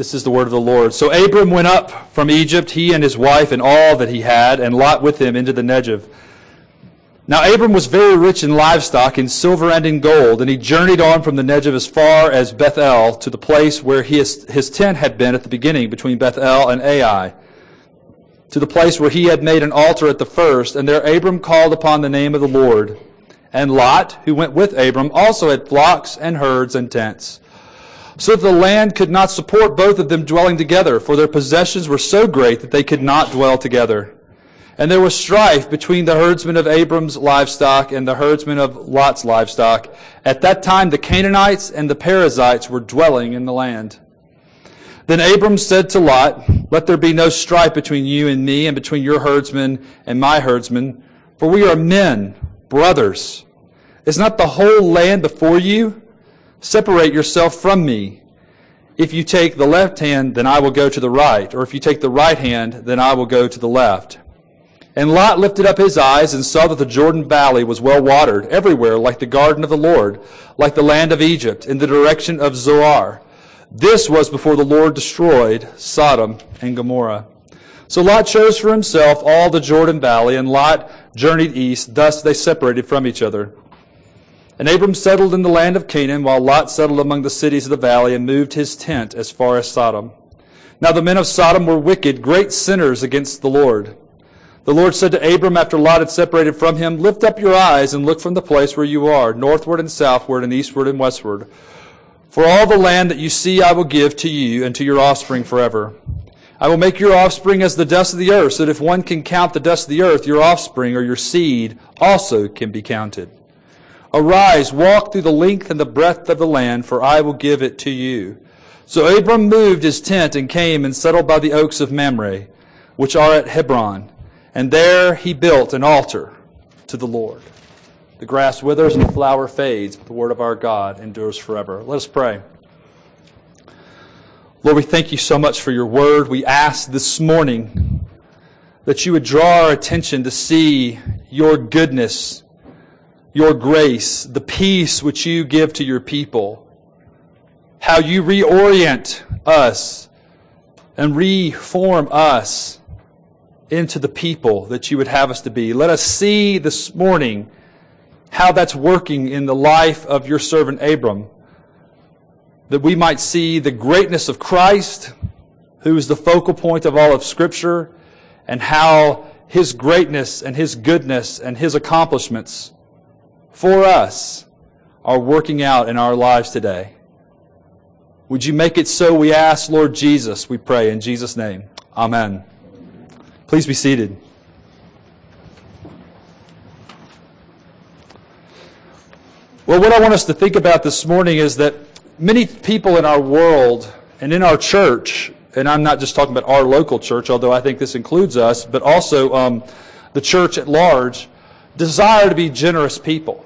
This is the word of the Lord. So Abram went up from Egypt, he and his wife and all that he had, and Lot with him into the Negev. Now Abram was very rich in livestock, in silver and in gold, and he journeyed on from the Negev as far as Bethel to the place where his, his tent had been at the beginning, between Bethel and Ai, to the place where he had made an altar at the first, and there Abram called upon the name of the Lord. And Lot, who went with Abram, also had flocks and herds and tents so that the land could not support both of them dwelling together, for their possessions were so great that they could not dwell together. And there was strife between the herdsmen of Abram's livestock and the herdsmen of Lot's livestock. At that time, the Canaanites and the Perizzites were dwelling in the land. Then Abram said to Lot, Let there be no strife between you and me, and between your herdsmen and my herdsmen, for we are men, brothers. Is not the whole land before you? Separate yourself from me. If you take the left hand, then I will go to the right. Or if you take the right hand, then I will go to the left. And Lot lifted up his eyes and saw that the Jordan Valley was well watered everywhere, like the garden of the Lord, like the land of Egypt, in the direction of Zoar. This was before the Lord destroyed Sodom and Gomorrah. So Lot chose for himself all the Jordan Valley, and Lot journeyed east. Thus they separated from each other. And Abram settled in the land of Canaan, while Lot settled among the cities of the valley and moved his tent as far as Sodom. Now the men of Sodom were wicked, great sinners against the Lord. The Lord said to Abram after Lot had separated from him, Lift up your eyes and look from the place where you are, northward and southward and eastward and westward. For all the land that you see I will give to you and to your offspring forever. I will make your offspring as the dust of the earth, so that if one can count the dust of the earth, your offspring or your seed also can be counted. Arise, walk through the length and the breadth of the land, for I will give it to you. So Abram moved his tent and came and settled by the oaks of Mamre, which are at Hebron. And there he built an altar to the Lord. The grass withers and the flower fades, but the word of our God endures forever. Let us pray. Lord, we thank you so much for your word. We ask this morning that you would draw our attention to see your goodness your grace, the peace which you give to your people, how you reorient us and reform us into the people that you would have us to be. Let us see this morning how that's working in the life of your servant Abram, that we might see the greatness of Christ, who is the focal point of all of Scripture, and how his greatness and his goodness and his accomplishments for us are working out in our lives today. Would you make it so, we ask, Lord Jesus, we pray in Jesus' name. Amen. Please be seated. Well, what I want us to think about this morning is that many people in our world and in our church, and I'm not just talking about our local church, although I think this includes us, but also um, the church at large, desire to be generous people.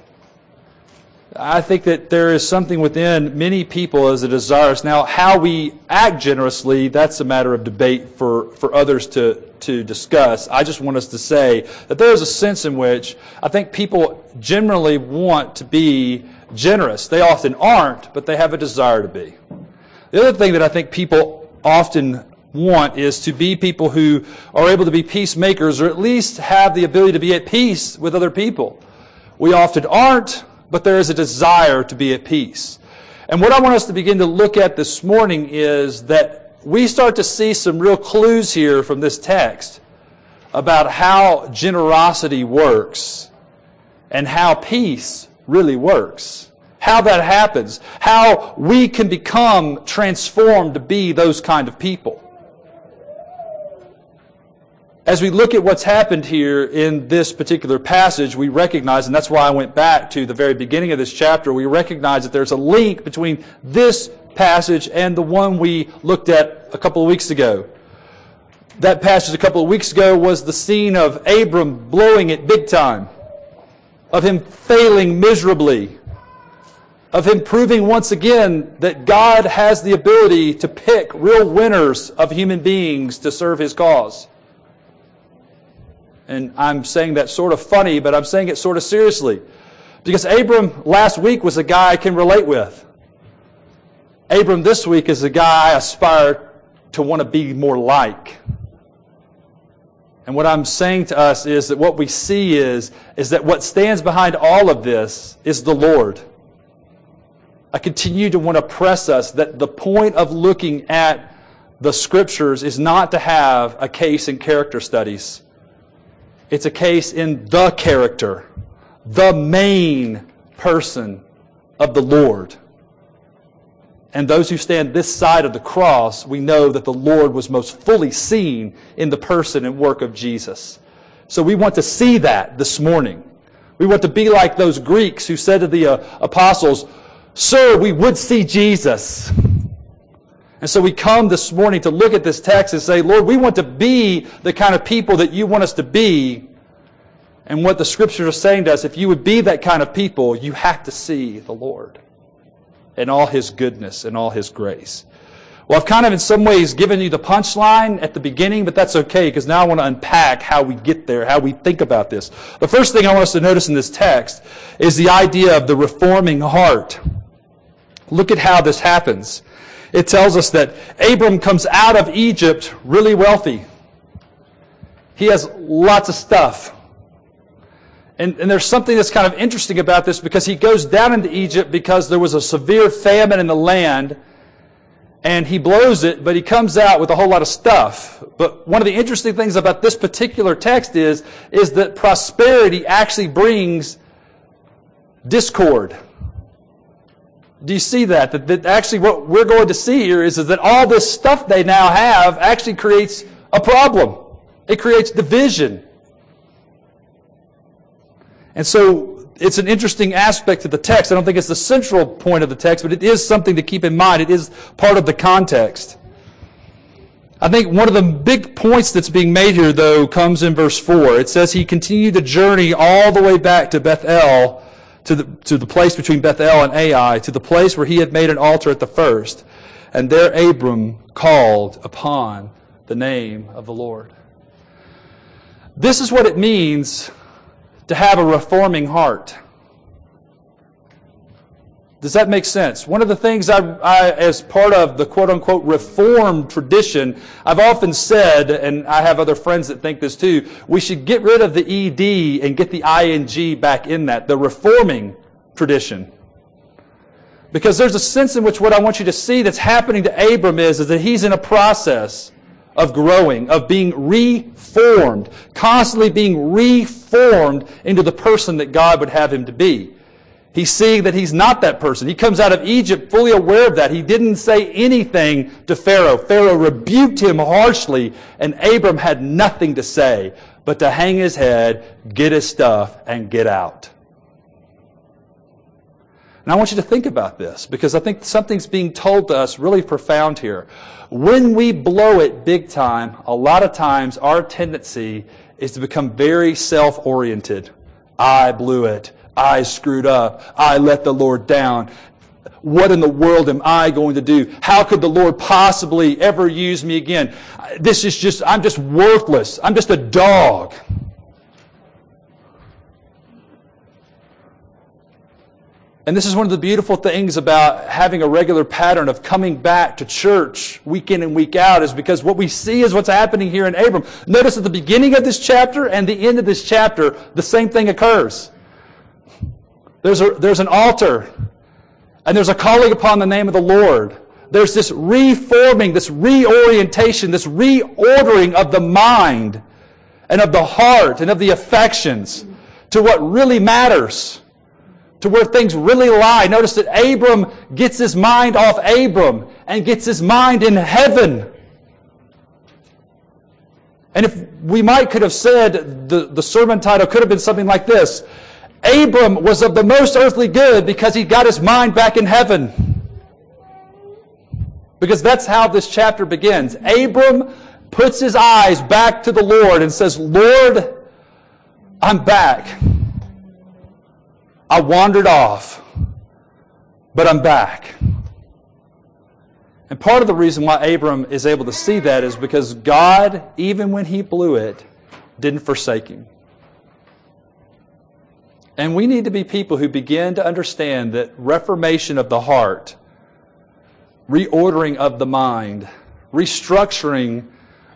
I think that there is something within many people as a desire. Now, how we act generously, that's a matter of debate for, for others to, to discuss. I just want us to say that there is a sense in which I think people generally want to be generous. They often aren't, but they have a desire to be. The other thing that I think people often want is to be people who are able to be peacemakers or at least have the ability to be at peace with other people. We often aren't, but there is a desire to be at peace. And what I want us to begin to look at this morning is that we start to see some real clues here from this text about how generosity works and how peace really works. How that happens. How we can become transformed to be those kind of people as we look at what's happened here in this particular passage, we recognize, and that's why I went back to the very beginning of this chapter, we recognize that there's a link between this passage and the one we looked at a couple of weeks ago. That passage a couple of weeks ago was the scene of Abram blowing it big time, of him failing miserably, of him proving once again that God has the ability to pick real winners of human beings to serve his cause. And I'm saying that sort of funny, but I'm saying it sort of seriously. Because Abram last week was a guy I can relate with. Abram this week is a guy I aspire to want to be more like. And what I'm saying to us is that what we see is, is that what stands behind all of this is the Lord. I continue to want to press us that the point of looking at the scriptures is not to have a case in character studies. It's a case in the character, the main person of the Lord. And those who stand this side of the cross, we know that the Lord was most fully seen in the person and work of Jesus. So we want to see that this morning. We want to be like those Greeks who said to the uh, apostles, Sir, we would see Jesus. And so we come this morning to look at this text and say, Lord, we want to be the kind of people that you want us to be. And what the scriptures are saying to us, if you would be that kind of people, you have to see the Lord and all his goodness and all his grace. Well, I've kind of in some ways given you the punchline at the beginning, but that's okay because now I want to unpack how we get there, how we think about this. The first thing I want us to notice in this text is the idea of the reforming heart. Look at how this happens. It tells us that Abram comes out of Egypt really wealthy. He has lots of stuff. And, and, there's something that's kind of interesting about this because he goes down into Egypt because there was a severe famine in the land and he blows it, but he comes out with a whole lot of stuff. But one of the interesting things about this particular text is, is that prosperity actually brings discord. Do you see that? that? That actually what we're going to see here is, is that all this stuff they now have actually creates a problem. It creates division. And so it's an interesting aspect of the text. I don't think it's the central point of the text, but it is something to keep in mind. It is part of the context. I think one of the big points that's being made here, though, comes in verse 4. It says he continued the journey all the way back to Bethel, to the, to the place between Bethel and Ai, to the place where he had made an altar at the first. And there Abram called upon the name of the Lord. This is what it means to have a reforming heart. Does that make sense? One of the things I, I, as part of the quote unquote reformed tradition, I've often said, and I have other friends that think this too, we should get rid of the ED and get the ING back in that, the reforming tradition. Because there's a sense in which what I want you to see that's happening to Abram is, is that he's in a process of growing, of being reformed, constantly being reformed into the person that God would have him to be. He's seeing that he's not that person. He comes out of Egypt fully aware of that. He didn't say anything to Pharaoh. Pharaoh rebuked him harshly, and Abram had nothing to say but to hang his head, get his stuff, and get out. And I want you to think about this because I think something's being told to us really profound here. When we blow it big time, a lot of times our tendency is to become very self oriented. I blew it. I screwed up. I let the Lord down. What in the world am I going to do? How could the Lord possibly ever use me again? This is just, I'm just worthless. I'm just a dog. And this is one of the beautiful things about having a regular pattern of coming back to church week in and week out is because what we see is what's happening here in Abram. Notice at the beginning of this chapter and the end of this chapter, the same thing occurs. There's, a, there's an altar, and there's a calling upon the name of the Lord. There's this reforming, this reorientation, this reordering of the mind and of the heart and of the affections to what really matters to where things really lie. Notice that Abram gets his mind off Abram and gets his mind in heaven. And if we might could have said, the, the sermon title could have been something like this Abram was of the most earthly good because he got his mind back in heaven. Because that's how this chapter begins. Abram puts his eyes back to the Lord and says, Lord, I'm back. I wandered off, but I'm back. And part of the reason why Abram is able to see that is because God, even when he blew it, didn't forsake him. And we need to be people who begin to understand that reformation of the heart reordering of the mind, restructuring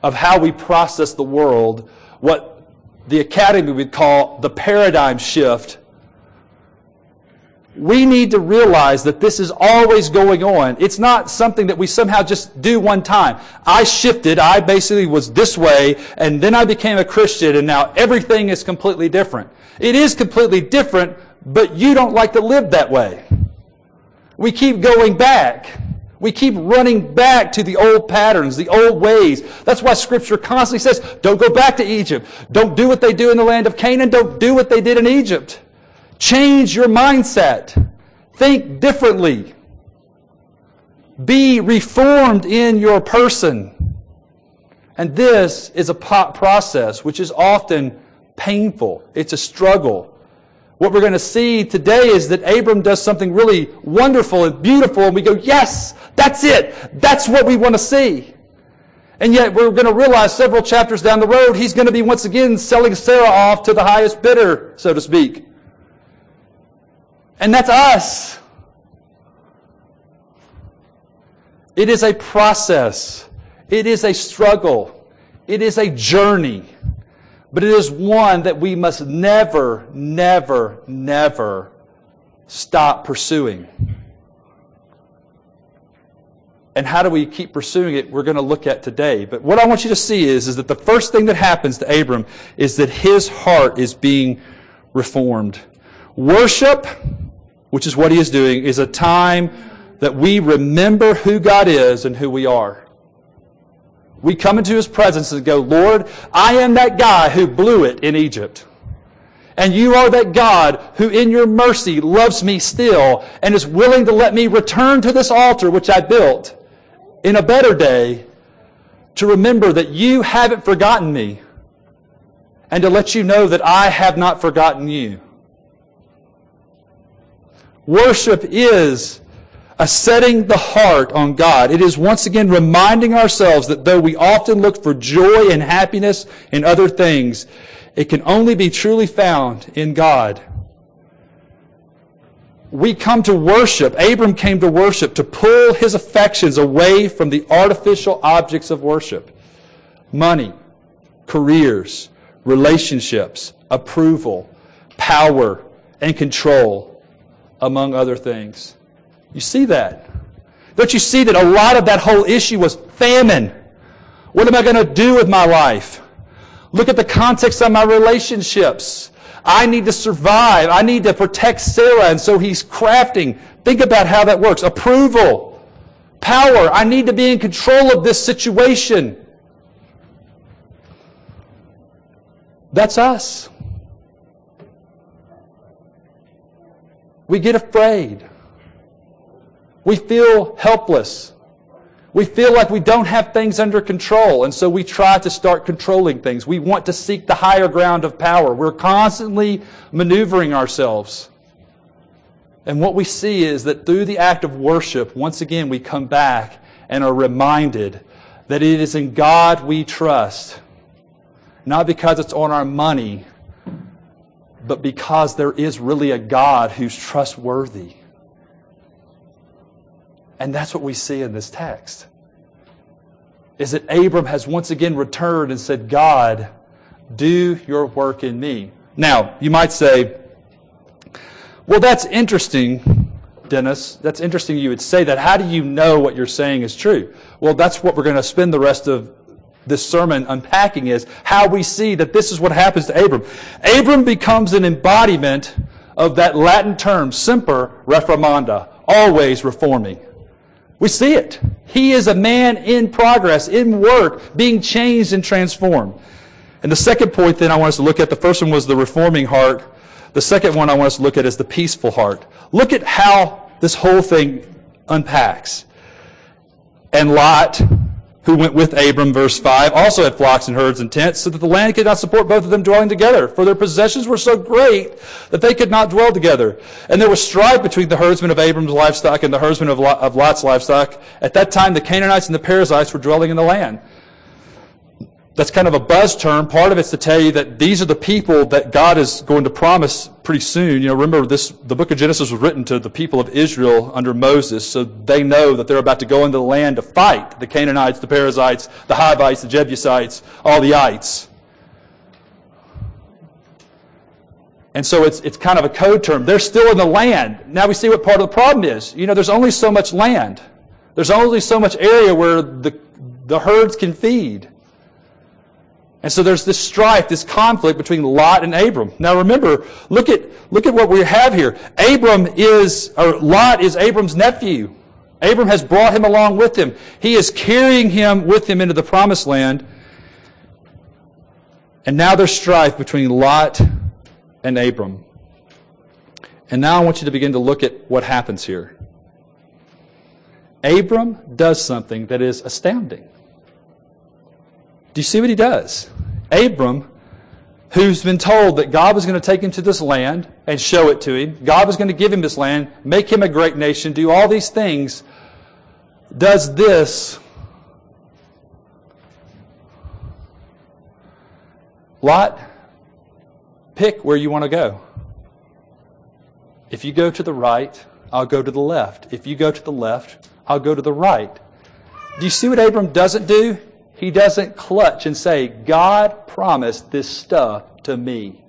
of how we process the world, what the academy would call the paradigm shift. We need to realize that this is always going on. It's not something that we somehow just do one time. I shifted, I basically was this way, and then I became a Christian, and now everything is completely different. It is completely different, but you don't like to live that way. We keep going back. We keep running back to the old patterns, the old ways. That's why Scripture constantly says, don't go back to Egypt. Don't do what they do in the land of Canaan. Don't do what they did in Egypt. Change your mindset. Think differently. Be reformed in your person. And this is a process which is often painful. It's a struggle. What we're going to see today is that Abram does something really wonderful and beautiful, and we go, yes, that's it. That's what we want to see. And yet we're going to realize several chapters down the road, he's going to be once again selling Sarah off to the highest bidder, so to speak. And that's us. It is a process. It is a struggle. It is a journey. But it is one that we must never, never, never stop pursuing. And how do we keep pursuing it? We're going to look at today. But what I want you to see is, is that the first thing that happens to Abram is that his heart is being reformed. Worship, which is what he is doing, is a time that we remember who God is and who we are. We come into his presence and go, Lord, I am that guy who blew it in Egypt. And you are that God who in your mercy loves me still and is willing to let me return to this altar which I built in a better day to remember that you haven't forgotten me and to let you know that I have not forgotten you. Worship is a setting the heart on God. It is once again reminding ourselves that though we often look for joy and happiness in other things, it can only be truly found in God. We come to worship. Abram came to worship to pull his affections away from the artificial objects of worship. Money, careers, relationships, approval, power, and control, among other things. You see that? Don't you see that a lot of that whole issue was famine? What am I going to do with my life? Look at the context of my relationships. I need to survive. I need to protect Sarah. And so he's crafting. Think about how that works. Approval, power. I need to be in control of this situation. That's us. We get afraid. We feel helpless. We feel like we don't have things under control, and so we try to start controlling things. We want to seek the higher ground of power. We're constantly maneuvering ourselves. And what we see is that through the act of worship, once again, we come back and are reminded that it is in God we trust. Not because it's on our money, but because there is really a God who's trustworthy. And that's what we see in this text. Is that Abram has once again returned and said, God, do your work in me. Now, you might say, well, that's interesting, Dennis. That's interesting you would say that. How do you know what you're saying is true? Well, that's what we're going to spend the rest of this sermon unpacking is how we see that this is what happens to Abram. Abram becomes an embodiment of that Latin term, semper reformanda, always reforming. We see it. He is a man in progress, in work, being changed and transformed. And the second point then I want us to look at, the first one was the reforming heart. The second one I want us to look at is the peaceful heart. Look at how this whole thing unpacks. And Lot who went with Abram, verse 5, also had flocks and herds and tents, so that the land could not support both of them dwelling together. For their possessions were so great that they could not dwell together. And there was strife between the herdsmen of Abram's livestock and the herdsmen of Lot's livestock. At that time, the Canaanites and the Perizzites were dwelling in the land. That's kind of a buzz term. Part of it's to tell you that these are the people that God is going to promise pretty soon. You know, remember this, the book of Genesis was written to the people of Israel under Moses, so they know that they're about to go into the land to fight the Canaanites, the Perizzites, the Hivites, the Jebusites, all the ites. And so it's, it's kind of a code term. They're still in the land. Now we see what part of the problem is. You know, there's only so much land. There's only so much area where the, the herds can feed. And so there's this strife, this conflict between Lot and Abram. Now remember, look at, look at what we have here. Abram is, or Lot is Abram's nephew. Abram has brought him along with him. He is carrying him with him into the promised land. And now there's strife between Lot and Abram. And now I want you to begin to look at what happens here. Abram does something that is astounding. Do you see what he does? Abram, who's been told that God was going to take him to this land and show it to him, God was going to give him this land, make him a great nation, do all these things, does this. Lot, pick where you want to go. If you go to the right, I'll go to the left. If you go to the left, I'll go to the right. Do you see what Abram doesn't do? He doesn't clutch and say, God promised this stuff to me.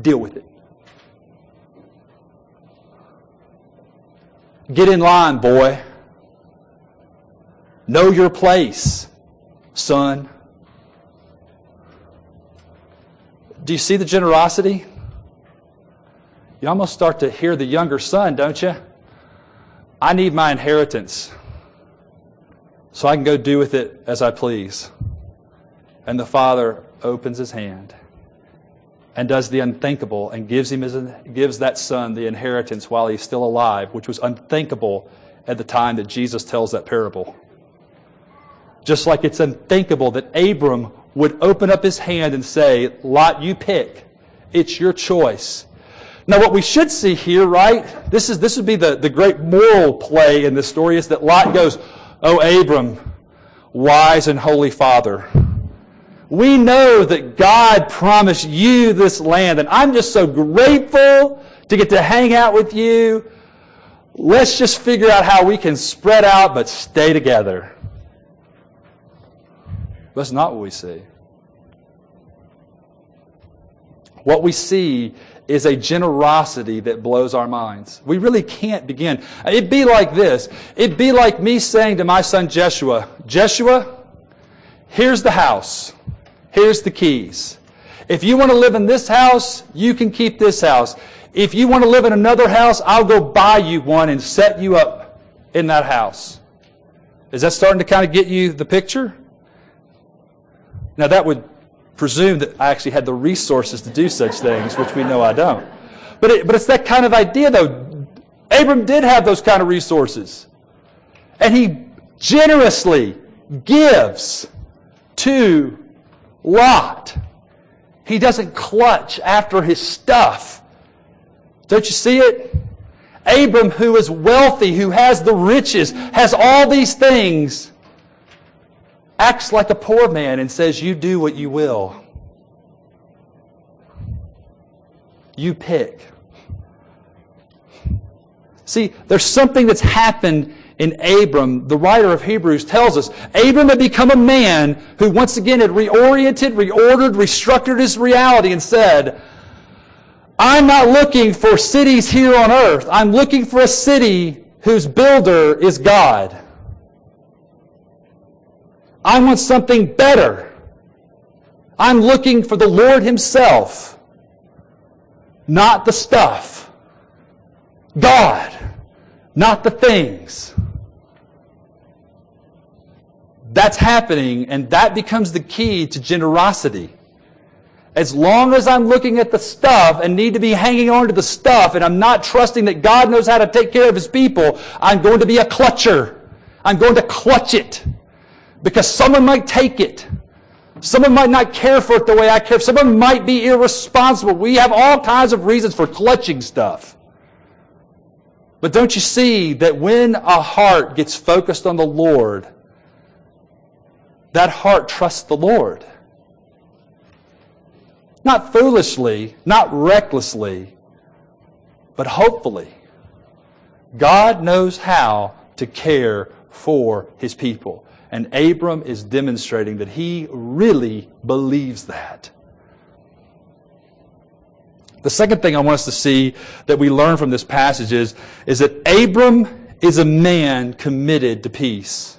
Deal with it. Get in line, boy. Know your place, son. Do you see the generosity? You almost start to hear the younger son, don't you? I need my inheritance so I can go do with it as I please. And the father opens his hand and does the unthinkable and gives him his, gives that son the inheritance while he's still alive, which was unthinkable at the time that Jesus tells that parable. Just like it's unthinkable that Abram would open up his hand and say, Lot, you pick. It's your choice. Now, what we should see here, right? This is this would be the, the great moral play in this story is that Lot goes, O Abram, wise and holy father, we know that God promised you this land, and I'm just so grateful to get to hang out with you. Let's just figure out how we can spread out but stay together. That's not what we see. What we see is a generosity that blows our minds. We really can't begin. It'd be like this. It'd be like me saying to my son Jeshua, Jeshua, here's the house. Here's the keys. If you want to live in this house, you can keep this house. If you want to live in another house, I'll go buy you one and set you up in that house. Is that starting to kind of get you the picture? Now that would presume that I actually had the resources to do such things, which we know I don't. But, it, but it's that kind of idea, though. Abram did have those kind of resources. And he generously gives to Lot. He doesn't clutch after his stuff. Don't you see it? Abram, who is wealthy, who has the riches, has all these things, acts like a poor man and says, You do what you will. You pick. See, there's something that's happened in Abram. The writer of Hebrews tells us Abram had become a man who once again had reoriented, reordered, restructured his reality and said, I'm not looking for cities here on earth. I'm looking for a city whose builder is God. I want something better. I'm looking for the Lord Himself, not the stuff. God, not the things. That's happening, and that becomes the key to generosity. As long as I'm looking at the stuff and need to be hanging on to the stuff, and I'm not trusting that God knows how to take care of His people, I'm going to be a clutcher. I'm going to clutch it. Because someone might take it. Someone might not care for it the way I care. Someone might be irresponsible. We have all kinds of reasons for clutching stuff. But don't you see that when a heart gets focused on the Lord, that heart trusts the Lord? Not foolishly, not recklessly, but hopefully. God knows how to care for his people. And Abram is demonstrating that he really believes that. The second thing I want us to see that we learn from this passage is, is that Abram is a man committed to peace.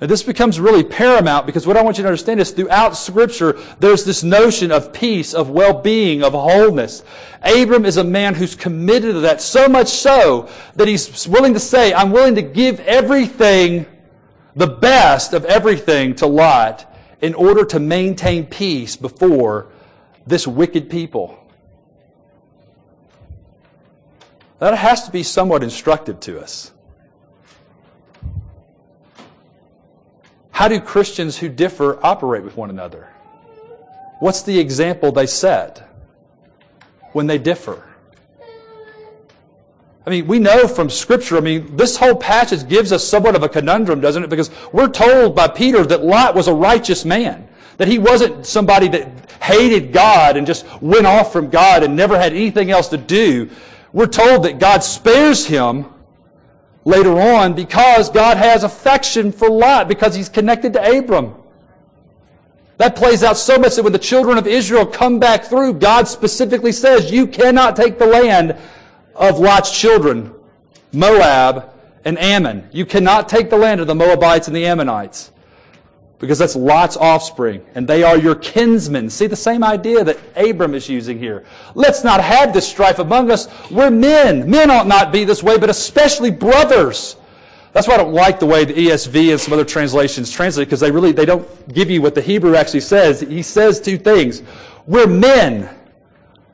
Now, this becomes really paramount because what I want you to understand is throughout Scripture, there's this notion of peace, of well being, of wholeness. Abram is a man who's committed to that, so much so that he's willing to say, I'm willing to give everything, the best of everything to Lot in order to maintain peace before this wicked people. That has to be somewhat instructive to us. How do Christians who differ operate with one another? What's the example they set when they differ? I mean, we know from Scripture, I mean, this whole passage gives us somewhat of a conundrum, doesn't it? Because we're told by Peter that Lot was a righteous man, that he wasn't somebody that hated God and just went off from God and never had anything else to do. We're told that God spares him later on because God has affection for Lot because he's connected to Abram. That plays out so much that when the children of Israel come back through, God specifically says, You cannot take the land of Lot's children, Moab and Ammon. You cannot take the land of the Moabites and the Ammonites because that's Lot's offspring, and they are your kinsmen. See the same idea that Abram is using here. Let's not have this strife among us. We're men. Men ought not be this way, but especially brothers. That's why I don't like the way the ESV and some other translations translate, because they really they don't give you what the Hebrew actually says. He says two things. We're men.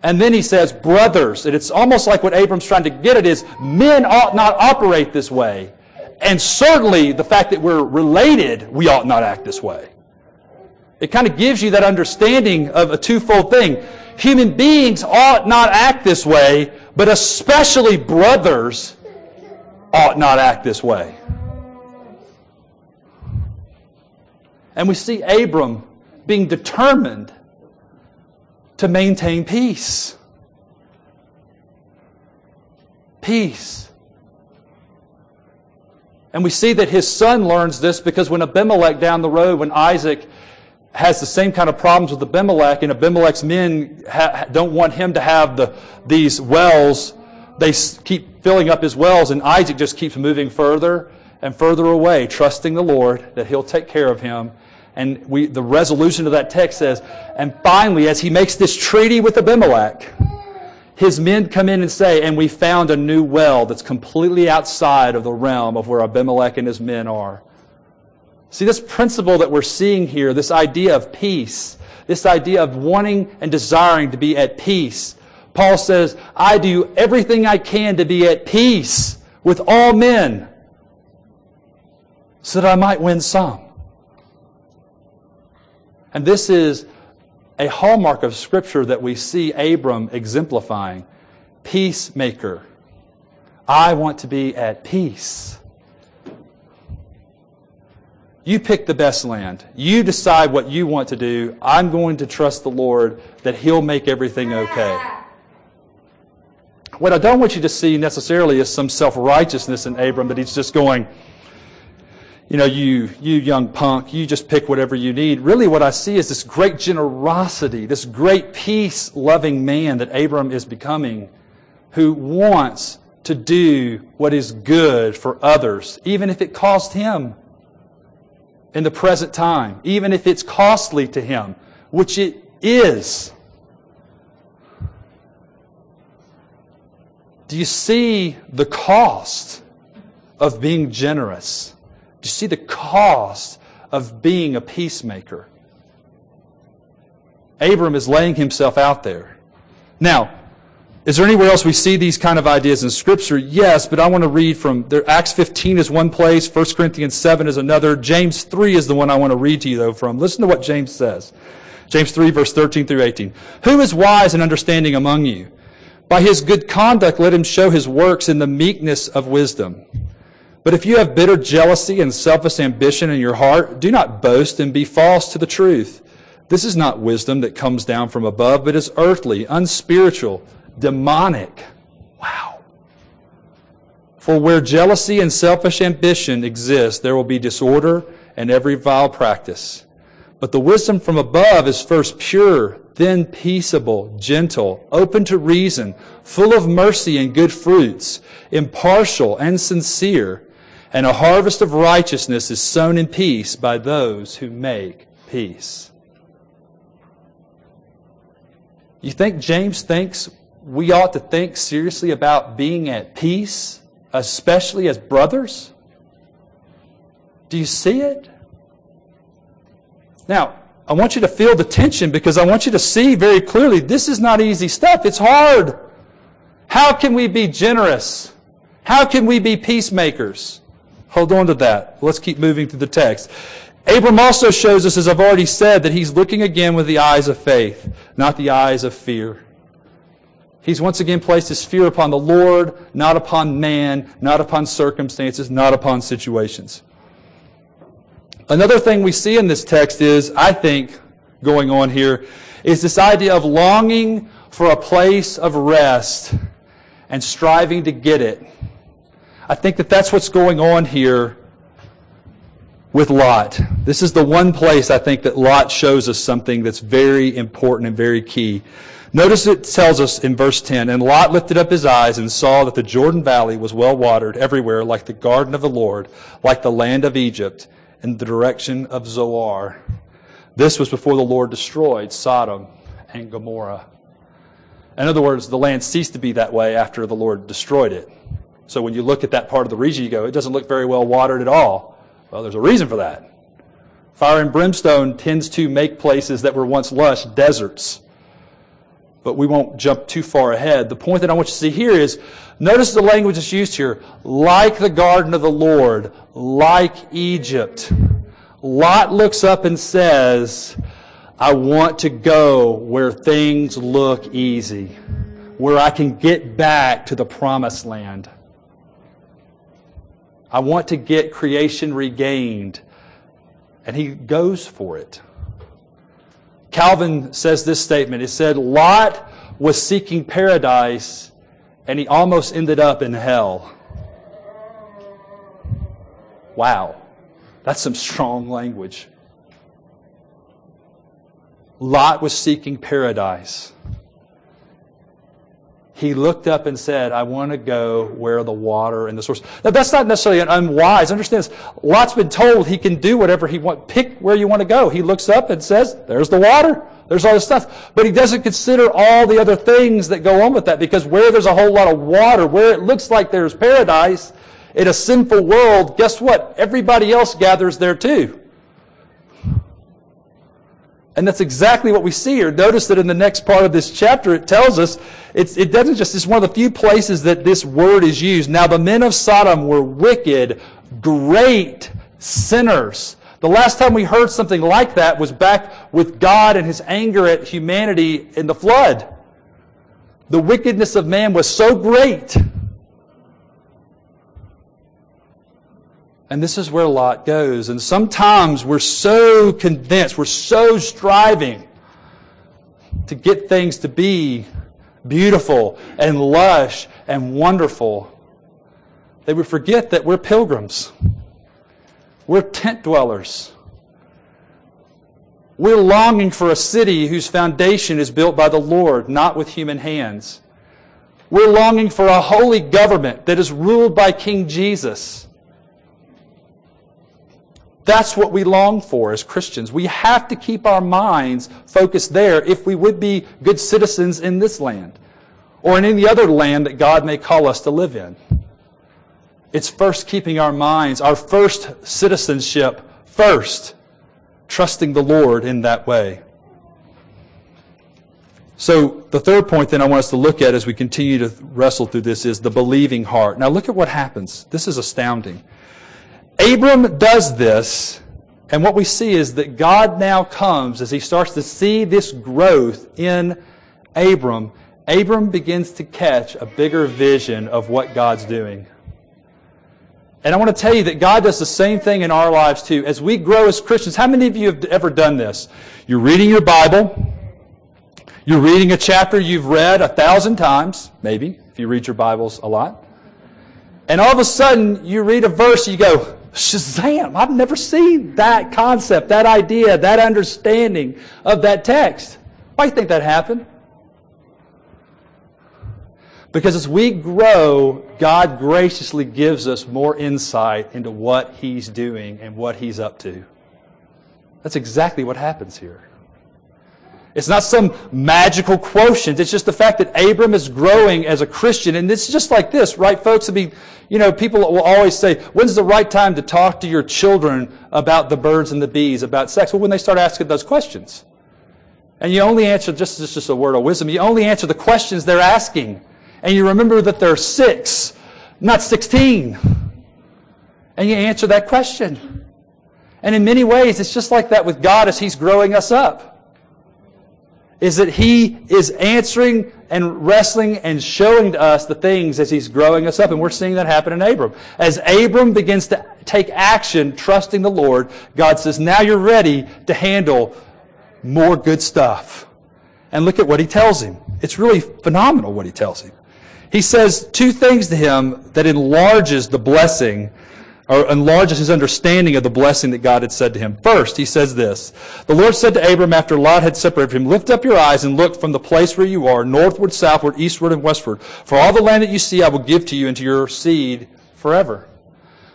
And then he says brothers. And it's almost like what Abram's trying to get at is men ought not operate this way. And certainly the fact that we're related, we ought not act this way. It kind of gives you that understanding of a twofold thing. Human beings ought not act this way, but especially brothers ought not act this way. And we see Abram being determined to maintain peace. Peace. And we see that his son learns this because when Abimelech down the road, when Isaac has the same kind of problems with Abimelech, and Abimelech's men ha- don't want him to have the, these wells, they keep filling up his wells, and Isaac just keeps moving further and further away, trusting the Lord that he'll take care of him. And we, the resolution of that text says, and finally, as he makes this treaty with Abimelech, his men come in and say, and we found a new well that's completely outside of the realm of where Abimelech and his men are. See, this principle that we're seeing here, this idea of peace, this idea of wanting and desiring to be at peace. Paul says, I do everything I can to be at peace with all men so that I might win some. And this is a hallmark of Scripture that we see Abram exemplifying. Peacemaker. I want to be at peace. You pick the best land. You decide what you want to do. I'm going to trust the Lord that He'll make everything okay. What I don't want you to see necessarily is some self righteousness in Abram that he's just going, you know, you, you young punk, you just pick whatever you need. Really what I see is this great generosity, this great peace loving man that Abram is becoming who wants to do what is good for others, even if it cost him in the present time, even if it's costly to him, which it is. Do you see the cost of being generous? You see the cost of being a peacemaker? Abram is laying himself out there. Now, is there anywhere else we see these kind of ideas in Scripture? Yes, but I want to read from there. Acts 15 is one place, 1 Corinthians 7 is another. James 3 is the one I want to read to you, though, from. Listen to what James says. James 3, verse 13 through 18. Who is wise and understanding among you? By his good conduct, let him show his works in the meekness of wisdom. But if you have bitter jealousy and selfish ambition in your heart, do not boast and be false to the truth. This is not wisdom that comes down from above, but is earthly, unspiritual, demonic. Wow. For where jealousy and selfish ambition exist, there will be disorder and every vile practice. But the wisdom from above is first pure, then peaceable, gentle, open to reason, full of mercy and good fruits, impartial and sincere. And a harvest of righteousness is sown in peace by those who make peace. You think James thinks we ought to think seriously about being at peace, especially as brothers? Do you see it? Now, I want you to feel the tension because I want you to see very clearly this is not easy stuff. It's hard. How can we be generous? How can we be peacemakers? Hold on to that. Let's keep moving through the text. Abram also shows us, as I've already said, that he's looking again with the eyes of faith, not the eyes of fear. He's once again placed his fear upon the Lord, not upon man, not upon circumstances, not upon situations. Another thing we see in this text is, I think, going on here, is this idea of longing for a place of rest and striving to get it. I think that that's what's going on here with Lot. This is the one place I think that Lot shows us something that's very important and very key. Notice it tells us in verse 10, And Lot lifted up his eyes and saw that the Jordan Valley was well watered everywhere, like the garden of the Lord, like the land of Egypt in the direction of Zoar. This was before the Lord destroyed Sodom and Gomorrah. In other words, the land ceased to be that way after the Lord destroyed it. So when you look at that part of the region, you go, it doesn't look very well watered at all. Well, there's a reason for that. Fire and brimstone tends to make places that were once lush deserts. But we won't jump too far ahead. The point that I want you to see here is notice the language that's used here. Like the garden of the Lord, like Egypt. Lot looks up and says, I want to go where things look easy, where I can get back to the promised land. I want to get creation regained. And he goes for it. Calvin says this statement. He said, Lot was seeking paradise and he almost ended up in hell. Wow. That's some strong language. Lot was seeking paradise. He looked up and said, I want to go where the water and the source. Now, that's not necessarily unwise. Understand this. Lot's been told he can do whatever he wants. Pick where you want to go. He looks up and says, There's the water. There's all this stuff. But he doesn't consider all the other things that go on with that because where there's a whole lot of water, where it looks like there's paradise, in a sinful world, guess what? Everybody else gathers there too. And that's exactly what we see here. Notice that in the next part of this chapter, it tells us it doesn't just, it's one of the few places that this word is used. Now, the men of Sodom were wicked, great sinners. The last time we heard something like that was back with God and his anger at humanity in the flood. The wickedness of man was so great And this is where Lot goes. And sometimes we're so convinced, we're so striving to get things to be beautiful and lush and wonderful that we forget that we're pilgrims. We're tent dwellers. We're longing for a city whose foundation is built by the Lord, not with human hands. We're longing for a holy government that is ruled by King Jesus that's what we long for as Christians. We have to keep our minds focused there if we would be good citizens in this land or in any other land that God may call us to live in. It's first keeping our minds, our first citizenship first, trusting the Lord in that way. So, the third point then I want us to look at as we continue to wrestle through this is the believing heart. Now, look at what happens. This is astounding. Abram does this, and what we see is that God now comes as he starts to see this growth in Abram. Abram begins to catch a bigger vision of what God's doing. And I want to tell you that God does the same thing in our lives too. As we grow as Christians, how many of you have ever done this? You're reading your Bible. You're reading a chapter you've read a thousand times, maybe, if you read your Bibles a lot. And all of a sudden, you read a verse, you go, Shazam! I've never seen that concept, that idea, that understanding of that text. Why do you think that happened? Because as we grow, God graciously gives us more insight into what He's doing and what He's up to. That's exactly what happens here. It's not some magical quotient. It's just the fact that Abram is growing as a Christian. And it's just like this, right, folks? I mean, you know, people will always say, when's the right time to talk to your children about the birds and the bees, about sex? Well, when they start asking those questions. And you only answer, just, just, just a word of wisdom, you only answer the questions they're asking and you remember that they're six, not 16. And you answer that question. And in many ways, it's just like that with God as He's growing us up. Is that He is answering and wrestling and showing to us the things as He's growing us up. And we're seeing that happen in Abram. As Abram begins to take action, trusting the Lord, God says, now you're ready to handle more good stuff. And look at what He tells him. It's really phenomenal what He tells him he says two things to him that enlarges the blessing or enlarges his understanding of the blessing that God had said to him. First, he says this. The Lord said to Abram after Lot had separated from him, Lift up your eyes and look from the place where you are, northward, southward, eastward, and westward. For all the land that you see I will give to you and to your seed forever.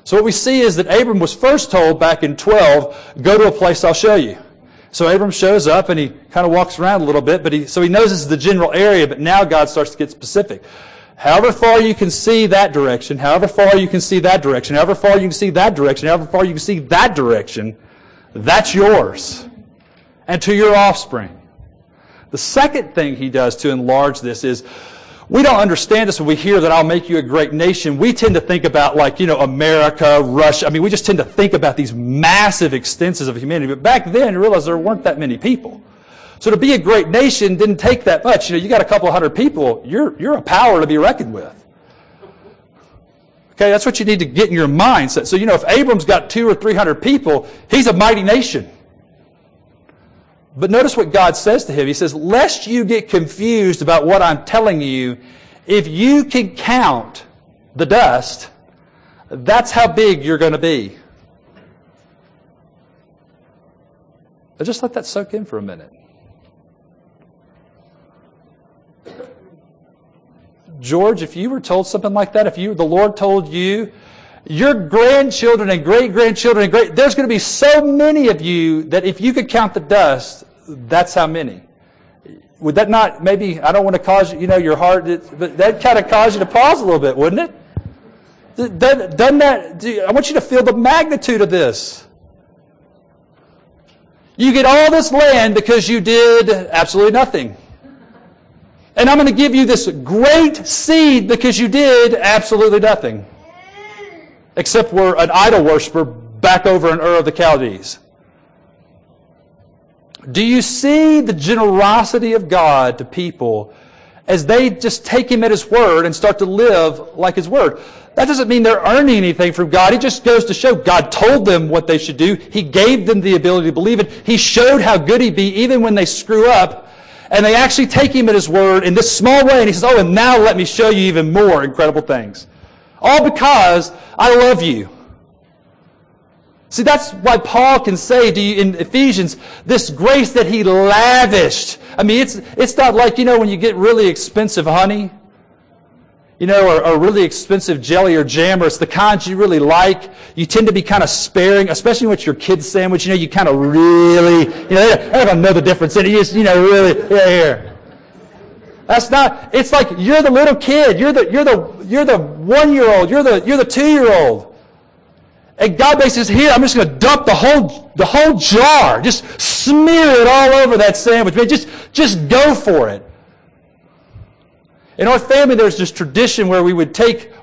So what we see is that Abram was first told back in 12, go to a place I'll show you. So Abram shows up and he kind of walks around a little bit, but he, so he knows this is the general area, but now God starts to get specific. However far you can see that direction, however far you can see that direction, however far you can see that direction, however far you can see that direction, that's yours and to your offspring. The second thing he does to enlarge this is we don't understand this when we hear that I'll make you a great nation. We tend to think about like, you know, America, Russia. I mean, we just tend to think about these massive extenses of humanity. But back then, you realize there weren't that many people. So to be a great nation didn't take that much. You know, you got a couple hundred people, you're, you're a power to be reckoned with. Okay, that's what you need to get in your mindset. So, you know, if Abram's got two or three hundred people, he's a mighty nation. But notice what God says to him. He says, Lest you get confused about what I'm telling you, if you can count the dust, that's how big you're going to be. But just let that soak in for a minute. George, if you were told something like that, if you, the Lord told you, your grandchildren and great grandchildren and great, there's going to be so many of you that if you could count the dust, that's how many. Would that not maybe, I don't want to cause you know, your heart, but that kind of cause you to pause a little bit, wouldn't it? Doesn't that, I want you to feel the magnitude of this. You get all this land because you did absolutely nothing. And I'm going to give you this great seed because you did absolutely nothing. Except we're an idol worshiper back over in Ur of the Chaldees. Do you see the generosity of God to people as they just take Him at His word and start to live like His word? That doesn't mean they're earning anything from God. It just goes to show God told them what they should do. He gave them the ability to believe it. He showed how good He'd be even when they screw up and they actually take him at his word in this small way, and he says, Oh, and now let me show you even more incredible things. All because I love you. See, that's why Paul can say to you in Ephesians, this grace that he lavished. I mean, it's, it's not like, you know, when you get really expensive honey you know, or, or, really expensive jelly or jam, or it's the kinds you really like, you tend to be kind of sparing, especially with your kid's sandwich. You know, you kind of really, you know, they don't know the difference. And you just, you know, really, yeah, here. That's not, it's like you're the little kid. You're the, you're the, you're the one year old. You're the, you're the two year old. And God basically says, here, I'm just going to dump the whole, the whole jar. Just smear it all over that sandwich. Man, just, just go for it. In our family, there's this tradition where we would take,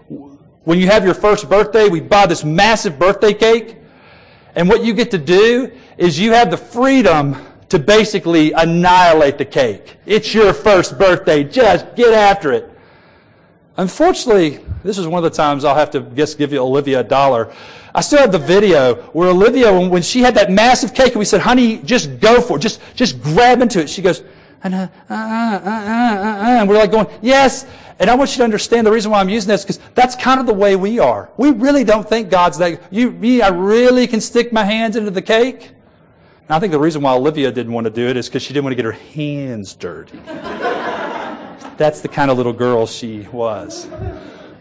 when you have your first birthday, we buy this massive birthday cake. And what you get to do is you have the freedom to basically annihilate the cake. It's your first birthday. Just get after it. Unfortunately, this is one of the times I'll have to just give you Olivia a dollar. I still have the video where Olivia, when she had that massive cake, and we said, honey, just go for it. Just, just grab into it. She goes, uh, uh, uh, uh, uh, and we're like going, yes. And I want you to understand the reason why I'm using this because that's kind of the way we are. We really don't think God's that. You, me, I really can stick my hands into the cake. And I think the reason why Olivia didn't want to do it is because she didn't want to get her hands dirty. that's the kind of little girl she was.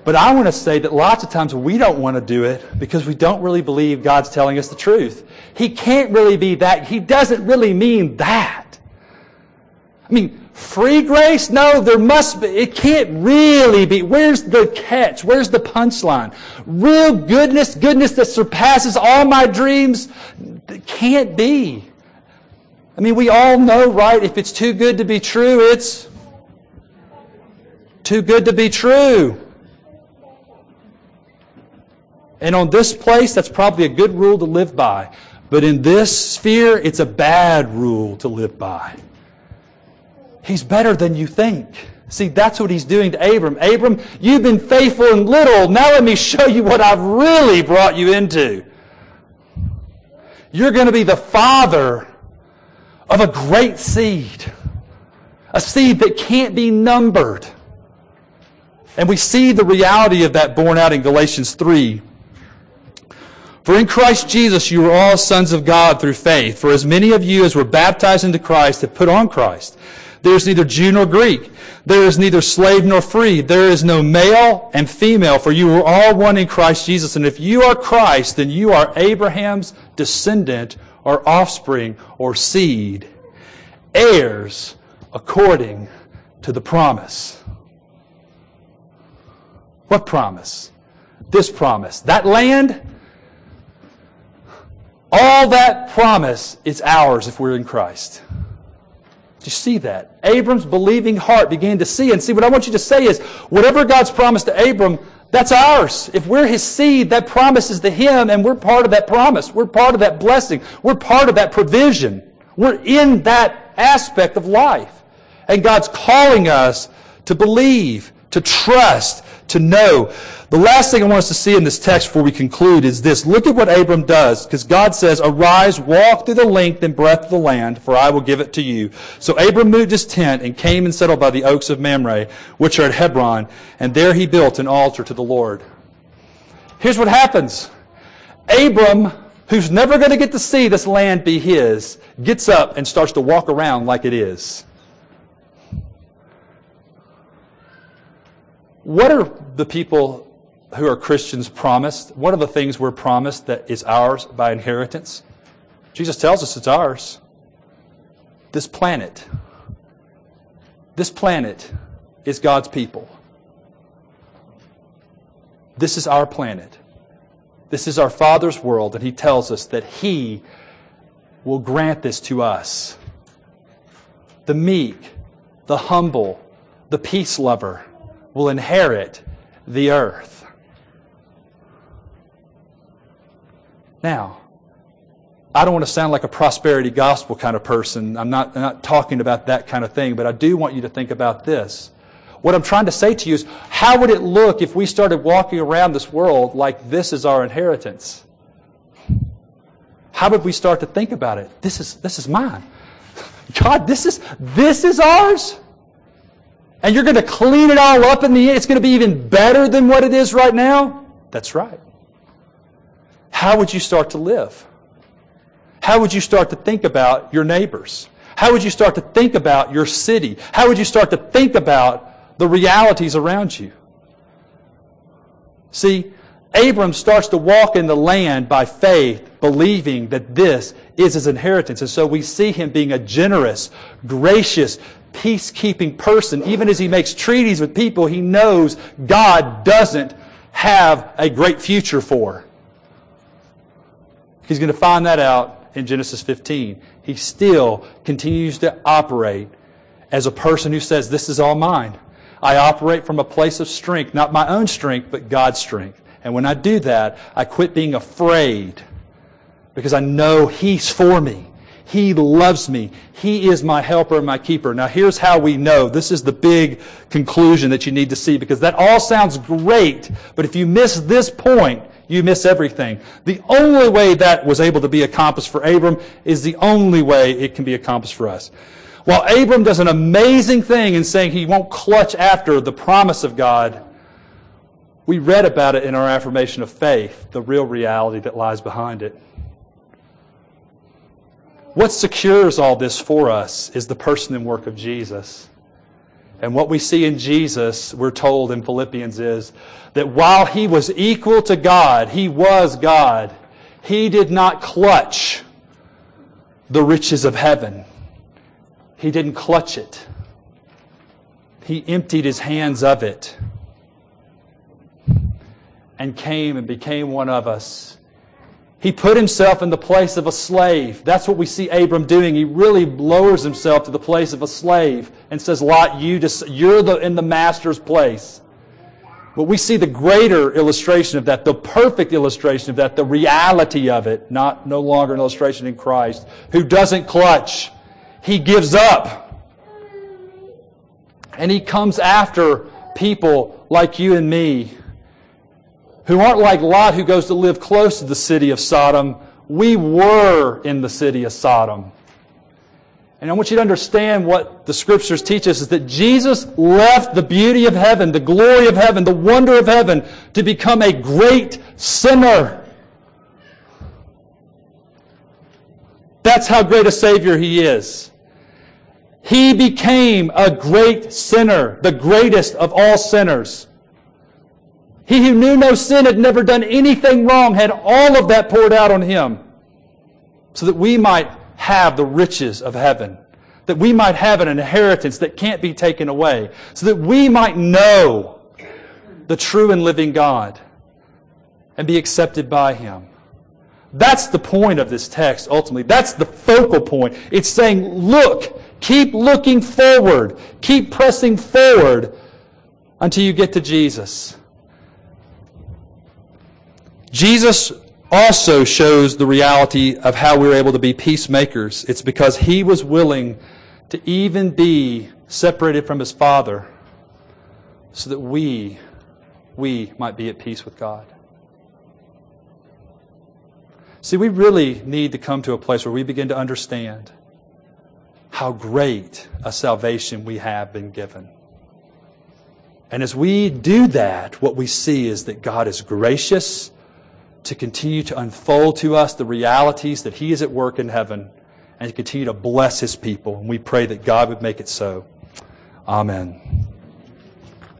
But I want to say that lots of times we don't want to do it because we don't really believe God's telling us the truth. He can't really be that. He doesn't really mean that. I mean, free grace? No, there must be. It can't really be. Where's the catch? Where's the punchline? Real goodness, goodness that surpasses all my dreams, can't be. I mean, we all know, right? If it's too good to be true, it's too good to be true. And on this place, that's probably a good rule to live by. But in this sphere, it's a bad rule to live by. He's better than you think. See, that's what he's doing to Abram. Abram, you've been faithful in little. Now let me show you what I've really brought you into. You're going to be the father of a great seed. A seed that can't be numbered. And we see the reality of that borne out in Galatians 3, for in Christ Jesus you are all sons of God through faith. For as many of you as were baptized into Christ have put on Christ. There is neither Jew nor Greek. There is neither slave nor free. There is no male and female, for you are all one in Christ Jesus. And if you are Christ, then you are Abraham's descendant or offspring or seed, heirs according to the promise. What promise? This promise. That land, all that promise is ours if we're in Christ. You see that? Abram's believing heart began to see. And see, what I want you to say is whatever God's promised to Abram, that's ours. If we're his seed, that promise is to him, and we're part of that promise. We're part of that blessing. We're part of that provision. We're in that aspect of life. And God's calling us to believe, to trust, to know. The last thing I want us to see in this text before we conclude is this. Look at what Abram does, because God says, Arise, walk through the length and breadth of the land, for I will give it to you. So Abram moved his tent and came and settled by the oaks of Mamre, which are at Hebron, and there he built an altar to the Lord. Here's what happens. Abram, who's never going to get to see this land be his, gets up and starts to walk around like it is. What are the people who are Christians promised? What are the things we're promised that is ours by inheritance? Jesus tells us it's ours. This planet. This planet is God's people. This is our planet. This is our Father's world, and He tells us that He will grant this to us. The meek, the humble, the peace lover, will inherit the earth. Now, I don't want to sound like a prosperity gospel kind of person. I'm not, I'm not talking about that kind of thing, but I do want you to think about this. What I'm trying to say to you is, how would it look if we started walking around this world like this is our inheritance? How would we start to think about it? This is, this is mine. God, this is, this is ours? And you're going to clean it all up in the end. It's going to be even better than what it is right now. That's right. How would you start to live? How would you start to think about your neighbors? How would you start to think about your city? How would you start to think about the realities around you? See, Abram starts to walk in the land by faith, believing that this is his inheritance. And so we see him being a generous, gracious, peacekeeping person. Even as he makes treaties with people he knows God doesn't have a great future for. He's going to find that out in Genesis 15. He still continues to operate as a person who says, This is all mine. I operate from a place of strength, not my own strength, but God's strength. And when I do that, I quit being afraid because I know He's for me. He loves me. He is my helper and my keeper. Now here's how we know. This is the big conclusion that you need to see because that all sounds great, but if you miss this point, you miss everything. The only way that was able to be accomplished for Abram is the only way it can be accomplished for us. While Abram does an amazing thing in saying he won't clutch after the promise of God, we read about it in our affirmation of faith, the real reality that lies behind it. What secures all this for us is the person and work of Jesus. And what we see in Jesus, we're told in Philippians, is that while he was equal to God, he was God, he did not clutch the riches of heaven. He didn't clutch it. He emptied his hands of it and came and became one of us. He put himself in the place of a slave. That's what we see Abram doing. He really lowers himself to the place of a slave and says, Lot, you just, you're the, in the master's place. But we see the greater illustration of that, the perfect illustration of that, the reality of it, not no longer an illustration in Christ, who doesn't clutch. He gives up. And he comes after people like you and me who aren't like Lot who goes to live close to the city of Sodom. We were in the city of Sodom. And I want you to understand what the scriptures teach us is that Jesus left the beauty of heaven, the glory of heaven, the wonder of heaven to become a great sinner. That's how great a Savior He is. He became a great sinner, the greatest of all sinners. He who knew no sin had never done anything wrong had all of that poured out on him so that we might have the riches of heaven, that we might have an inheritance that can't be taken away, so that we might know the true and living God and be accepted by him. That's the point of this text ultimately. That's the focal point. It's saying, look, keep looking forward, keep pressing forward until you get to Jesus. Jesus also shows the reality of how we are able to be peacemakers. It's because he was willing to even be separated from his Father so that we, we might be at peace with God. See, we really need to come to a place where we begin to understand how great a salvation we have been given. And as we do that, what we see is that God is gracious to continue to unfold to us the realities that He is at work in heaven and to continue to bless His people. And we pray that God would make it so. Amen.